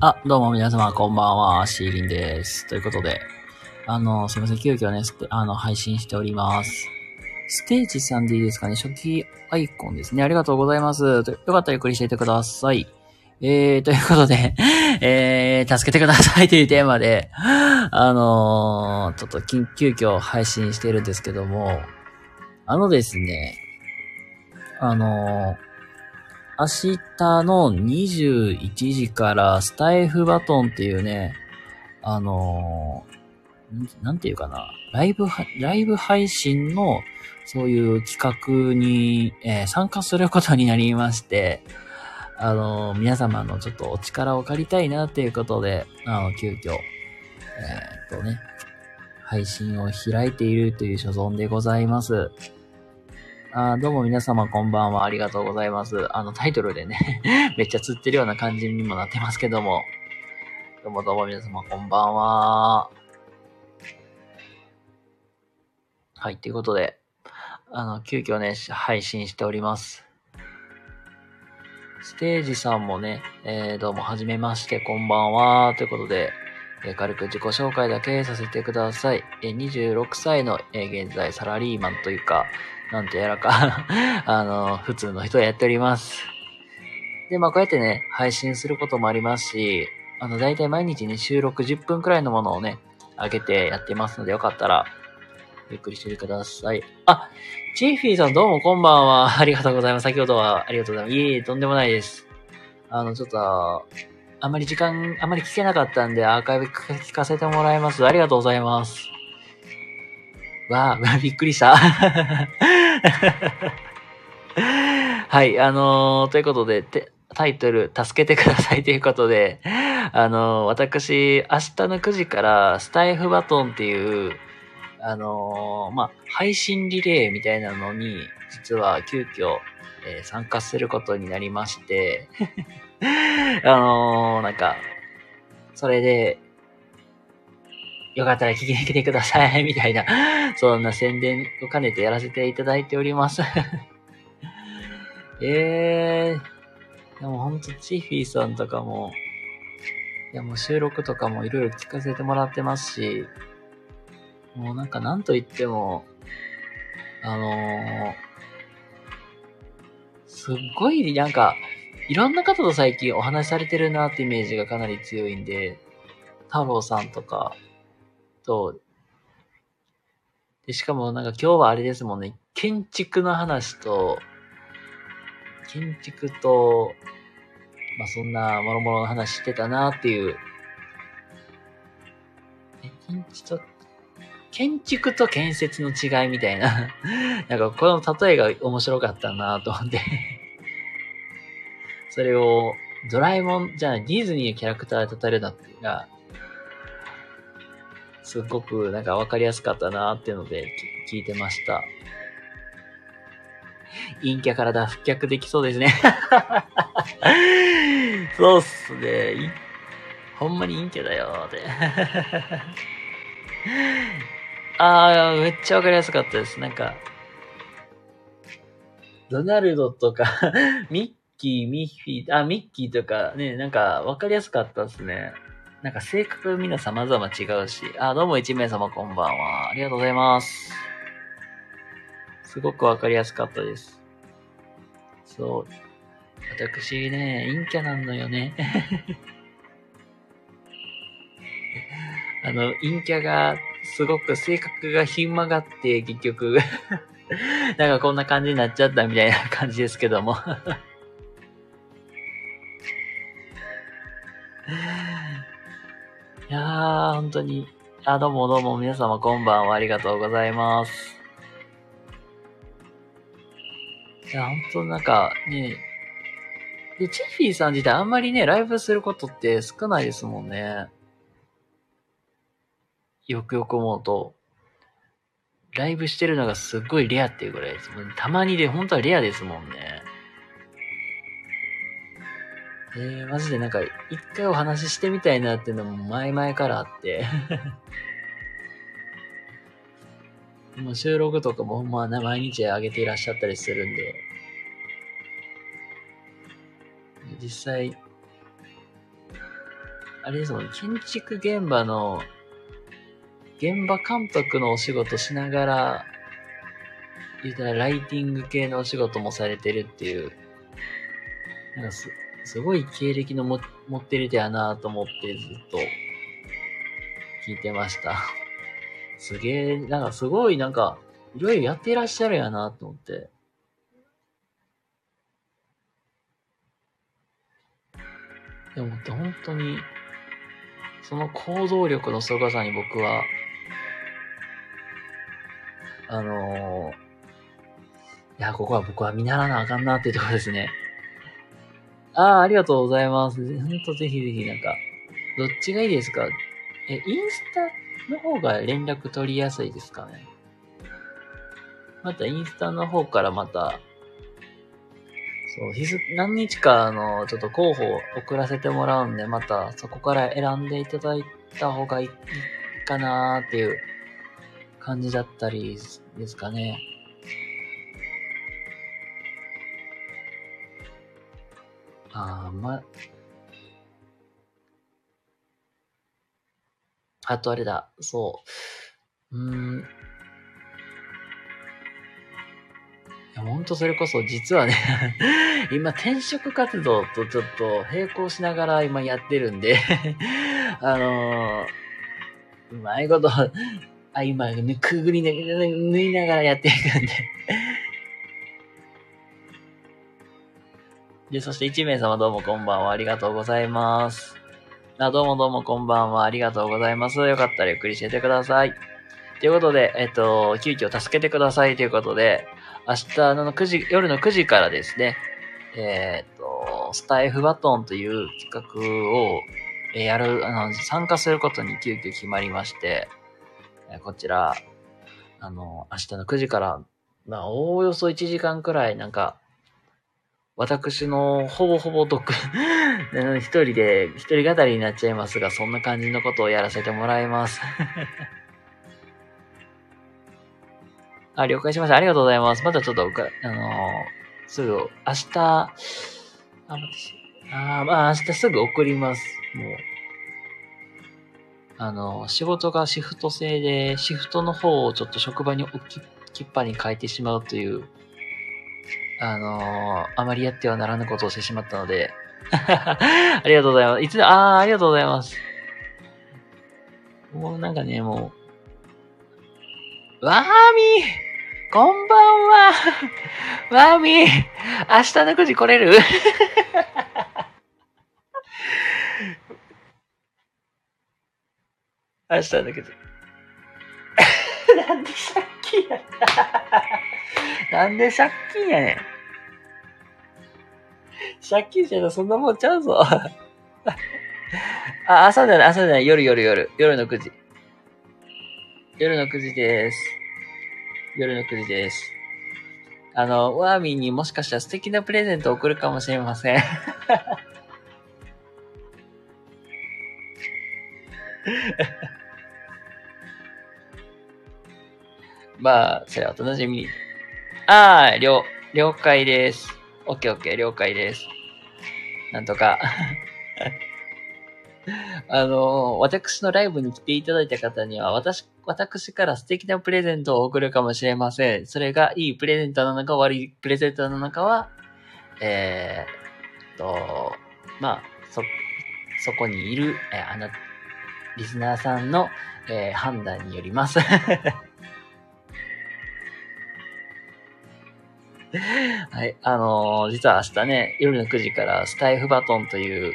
あ、どうも皆様こんばんは、シーリンです。ということで、あの、すみません、急遽ね、あの、配信しております。ステージさんでいいですかね？初期アイコンですね。ありがとうございます。よかったらゆっくりしていてください。えー、ということで、えー、助けてくださいというテーマで、あのー、ちょっと緊急遽配信してるんですけども、あのですね、あのー明日の21時からスタイフバトンっていうね、あのー、なんていうかな、ライブ、ライブ配信のそういう企画に、えー、参加することになりまして、あのー、皆様のちょっとお力を借りたいなっていうことで、あの、急遽、えっとね、配信を開いているという所存でございます。あどうも皆様こんばんは。ありがとうございます。あのタイトルでね めっちゃ釣ってるような感じにもなってますけども。どうもどうも皆様こんばんは。はい、ということで、あの、急遽ね、配信しております。ステージさんもね、えー、どうも、はじめまして、こんばんは。ということで、え、軽く自己紹介だけさせてください。え、26歳の、え、現在サラリーマンというか、なんてやらか あの、普通の人をやっております。で、まあこうやってね、配信することもありますし、あの、だいたい毎日ね、収録10分くらいのものをね、上げてやってますので、よかったら、ゆっくりしてください。あ、チーフィーさんどうもこんばんは。ありがとうございます。先ほどはありがとうございます。いえいえ、とんでもないです。あの、ちょっと、あんまり時間、あんまり聞けなかったんで、アーカイブ聞かせてもらいます。ありがとうございます。わあ、びっくりした。はい、あのー、ということで、タイトル、助けてくださいということで、あの、私、明日の9時からスタイフバトンっていう、あの、まあ、配信リレーみたいなのに、実は急遽、えー、参加することになりまして、あの、なんか、それで、よかったら聞きに来てください、みたいな、そんな宣伝を兼ねてやらせていただいております。えー、でもほんと、チーフィーさんとかも、いやもう収録とかもいろいろ聞かせてもらってますし、もうなんかなんと言っても、あのー、すっごいなんか、いろんな方と最近お話しされてるなってイメージがかなり強いんで、太郎さんとか、と、で、しかもなんか今日はあれですもんね、建築の話と、建築と、まあそんな諸々の話してたなっていう。建築と、建築と建設の違いみたいな。なんかこの例えが面白かったなと思って。それを、ドラえもん、じゃあディズニーのキャラクターで例えるのが、すっごくなんかわかりやすかったなっていうので聞いてました。陰キャから脱却できそうですね そうっすね。ほんまに陰キャだよって ああ、めっちゃわかりやすかったです。なんか、ドナルドとか ミッキー、ミッフィー、あ、ミッキーとかね、なんかわかりやすかったですね。なんか性格みんな様々違うし。あ、どうも一名様こんばんは。ありがとうございます。すごくわかりやすかったです。そう。私ね、陰キャなんのよね。あの、陰キャが、すごく性格がひん曲がって、結局なんかこんな感じになっちゃったみたいな感じですけどもいやー、本当に。あ、どうもどうも皆様こんばんは。ありがとうございます。いや、本当なんかね、で、チッフィーさん自体あんまりね、ライブすることって少ないですもんね。よくよく思うと、ライブしてるのがすっごいレアっていうぐらいです。たまにで、本当はレアですもんね。えー、マジでなんか、一回お話ししてみたいなっていうのも前々からあって。もう収録とかもほんまね、毎日上げていらっしゃったりするんで、実際、あれですもん、建築現場の、現場監督のお仕事しながら、言うたらライティング系のお仕事もされてるっていう、なんかす、すごい経歴のも持ってる人やなと思ってずっと聞いてました。すげえ、なんかすごいなんか、いろいろやってらっしゃるやなと思って。でも本当に、その行動力の凄さに僕は、あのー、いや、ここは僕は見習わなあかんなっていうところですね。ああ、ありがとうございます。ほんとぜひぜひなんか、どっちがいいですか？え、インスタの方が連絡取りやすいですかね？またインスタの方からまた、そう、何日かの、ちょっと候補を送らせてもらうんで、またそこから選んでいただいた方がいいかなーっていう感じだったりですかね。あ、ま、あとあれだ、そう。うん。いや、ほんとそれこそ実はね 今転職活動とちょっと並行しながら今やってるんで あのー、うまいこと、あ、今、くぐりな、縫いながらやっていくんでで、そして1名様どうもこんばんは。ありがとうございます。あ、どうもどうもこんばんは。ありがとうございます。よかったらゆっくりしててください。ということで、えっと、急遽助けてくださいということで、明日の9時、夜の9時からですね、えー、っと、スタイフバトンという企画を、えやる、あの、参加することに急遽決まりまして、えこちら、あの、明日の9時から、まあ、おおよそ1時間くらい、なんか、私のほぼほぼ独、一人で、一人語りになっちゃいますが、そんな感じのことをやらせてもらいます。あ、了解しました。ありがとうございます。またちょっと、あのー、すぐ、明日、あ、あまあ、明日すぐ送ります。もう。あの、仕事がシフト制で、シフトの方をちょっと職場に置き、きっぱに変えてしまうというあのー、あまりやってはならぬことをしてしまったので。ありがとうございます。いつ、ああ、ありがとうございます。もうなんかね、もう、わーみー！こんばんは！わーみー！明日の9時来れる？明日の9時。なんで借金やった？なんで借金やねん。借金してたそんなもんちゃうぞ。あ、朝じゃない、朝じゃない、夜夜夜。夜の9時。夜の9時です。夜の9時です。あの、ワーミーにもしかしたら素敵なプレゼントを送るかもしれません。まあ、それはお楽しみに。ああ、了、了解です。オッケーオッケー、了解です。なんとか あの、私のライブに来ていただいた方には、私、私から素敵なプレゼントを送るかもしれません。それがいいプレゼントなのか悪いプレゼントなのかは、えー、と、まあ、そ、そこにいる、えー、あの、リスナーさんの、えー、判断によります はい。あのー、実は明日ね、夜の9時からスタイフバトンという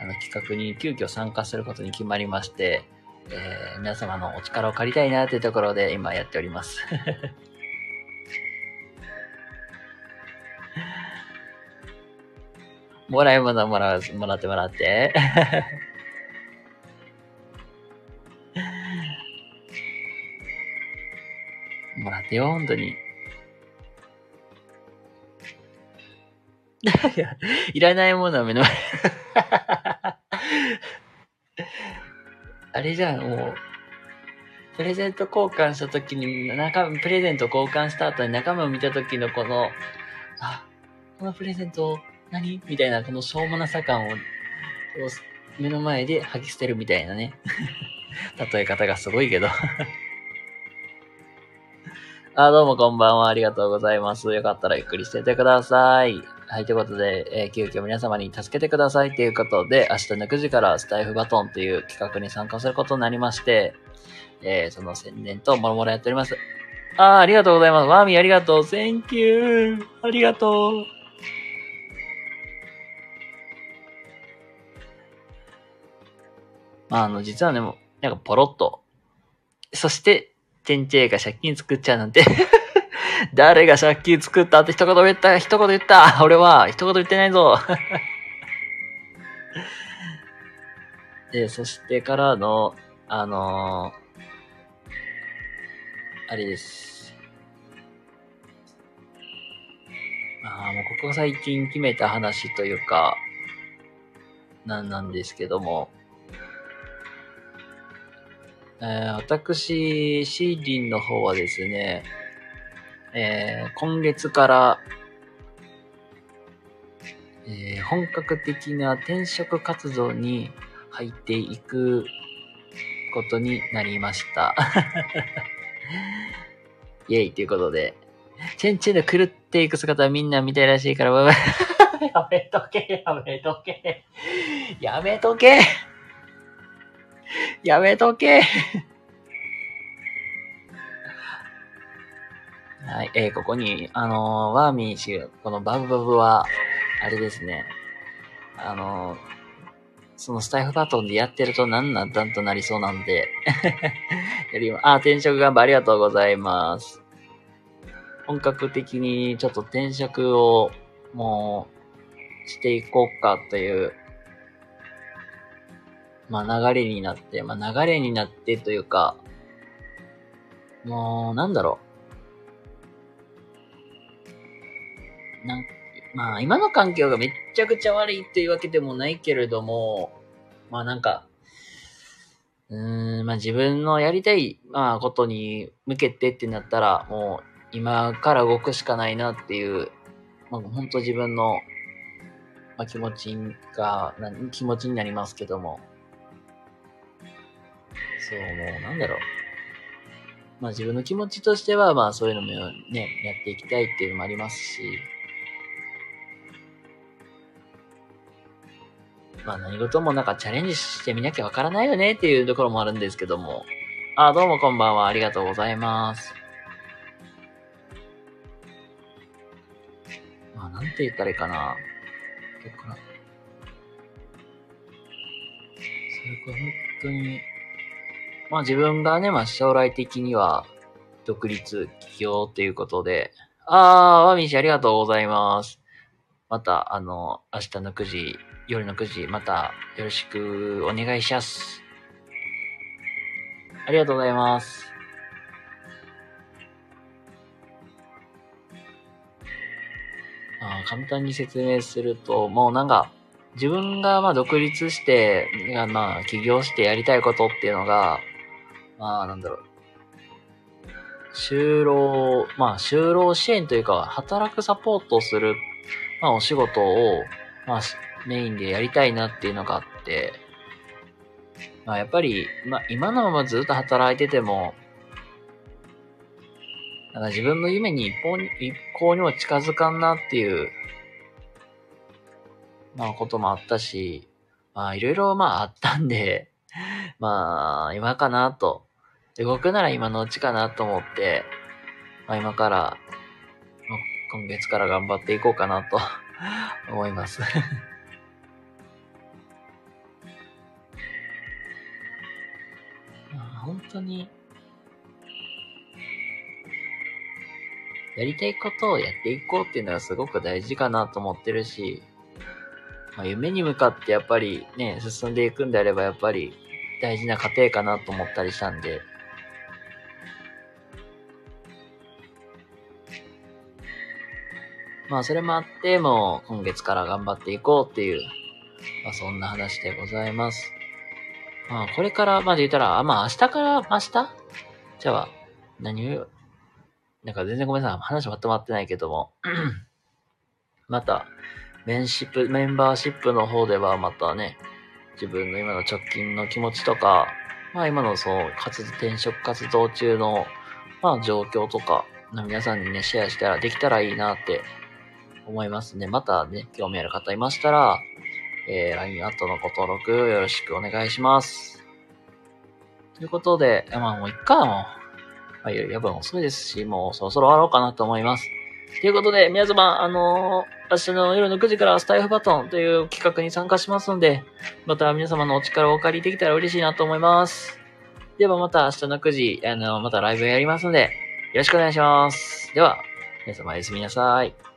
あの企画に急遽参加することに決まりまして、えー、皆様のお力を借りたいなというところで今やっております。もらい物もらう、もらってもらって。もらってよ、本当に。いや、いらないものは目の前。あれじゃん、もう。プレゼント交換した時に、中身、プレゼント交換した後に中身を見た時のこの、あ、このプレゼント何みたいな、このしょうもなさ感を、目の前で吐き捨てるみたいなね。例え方がすごいけど。あ、どうもこんばんは。ありがとうございます。よかったらゆっくりしててください。はい、ということで、えー、急遽皆様に助けてくださいということで、明日の9時からスタイフバトンという企画に参加することになりまして、えー、その宣伝ともろもろやっております。ああ、ありがとうございます。ワーミーありがとう。Thank you. ありがとう。まあ、あの、実はね、もなんかポロッと。そして、チェンチェが借金作っちゃうなんて 誰が借金作ったって一言言った、一言言った。俺は一言言ってないぞ。で、そしてからの、あのー、あれです。まあ、もうここ最近決めた話というか、なんなんですけども、えー、私、シーリンの方はですね、えー、今月から、えー、本格的な転職活動に入っていくことになりました。イェイということで、チェンチェンで狂っていく姿はみんな見たいらしいから、バイバイやめとけ、やめとけ、やめとけ。やめとけ。はい、えー、ここに、あのー、ワーミー氏、このバブバブは、あれですね、あのー、そのスタイフバトンでやってるとなんなんだんとなりそうなんで やりま、あ、転職頑張りありがとうございます。本格的にちょっと転職をもうしていこうかというまあ流れになって、まあ流れになってというか、もう、なんだろう。なんまあ今の環境がめっちゃくちゃ悪いっていうわけでもないけれども、まあなんか、うーん、まあ自分のやりたい、まあことに向けてってなったら、もう今から動くしかないなっていう、まあ本当自分の、まあ、気持ちが、気持ちになりますけども、そう、もうなんだろう。まあ自分の気持ちとしては、まあそういうのもね、やっていきたいっていうのもありますし、まあ何事もなんかチャレンジしてみなきゃわからないよねっていうところもあるんですけども。あ、どうもこんばんは。ありがとうございます。まあなんて言ったらいいかな。結構な。それか本当に、まあ自分がね、まあ将来的には独立起業ということで、あー、ワミシありがとうございます。また、あの、明日の9時、夜の9時、またよろしくお願いします。ありがとうございます。あ簡単に説明すると、もうなんか、自分がまあ独立して、まあ起業してやりたいことっていうのが、まあ、なんだろう。就労、まあ、就労支援というか、働くサポートをする、まあ、お仕事を、まあ、メインでやりたいなっていうのがあって、まあ、やっぱり、まあ、今のままずっと働いてても、なんか自分の夢に一向に、一向にも近づかんなっていう、まあ、こともあったし、まあ、いろいろ、まあ、あったんで、まあ、今かなと。動くなら今のうちかなと思って、まあ、今から、今月から頑張っていこうかなと 思います。本当に、やりたいことをやっていこうっていうのはすごく大事かなと思ってるし、まあ、夢に向かってやっぱりね、進んでいくんであればやっぱり大事な過程かなと思ったりしたんで、まあそれもあって、もう今月から頑張っていこうっていう、まあそんな話でございます。まあこれからまで言ったら、まあ明日から明日？じゃあ、何を、なんか全然ごめんなさい。話まとまってないけども。また、メンシップ、メンバーシップの方ではまたね、自分の今の直近の気持ちとか、まあ今のその活動、転職活動中の、まあ状況とか、皆さんにね、シェアしたら、できたらいいなって思いますね。またね、興味ある方いましたら、えー、LINE アットのご登録よろしくお願いします。ということで、まあもういっか、もう。まあ、やっぱ遅いですし、もうそろそろ終わろうかなと思います。ということで、皆様、あのー、明日の夜の9時からスタイフバトンという企画に参加しますので、また皆様のお力をお借りできたら嬉しいなと思います。ではまた明日の9時、あの、またライブやりますので、よろしくお願いします。では、皆様おやすみなさい。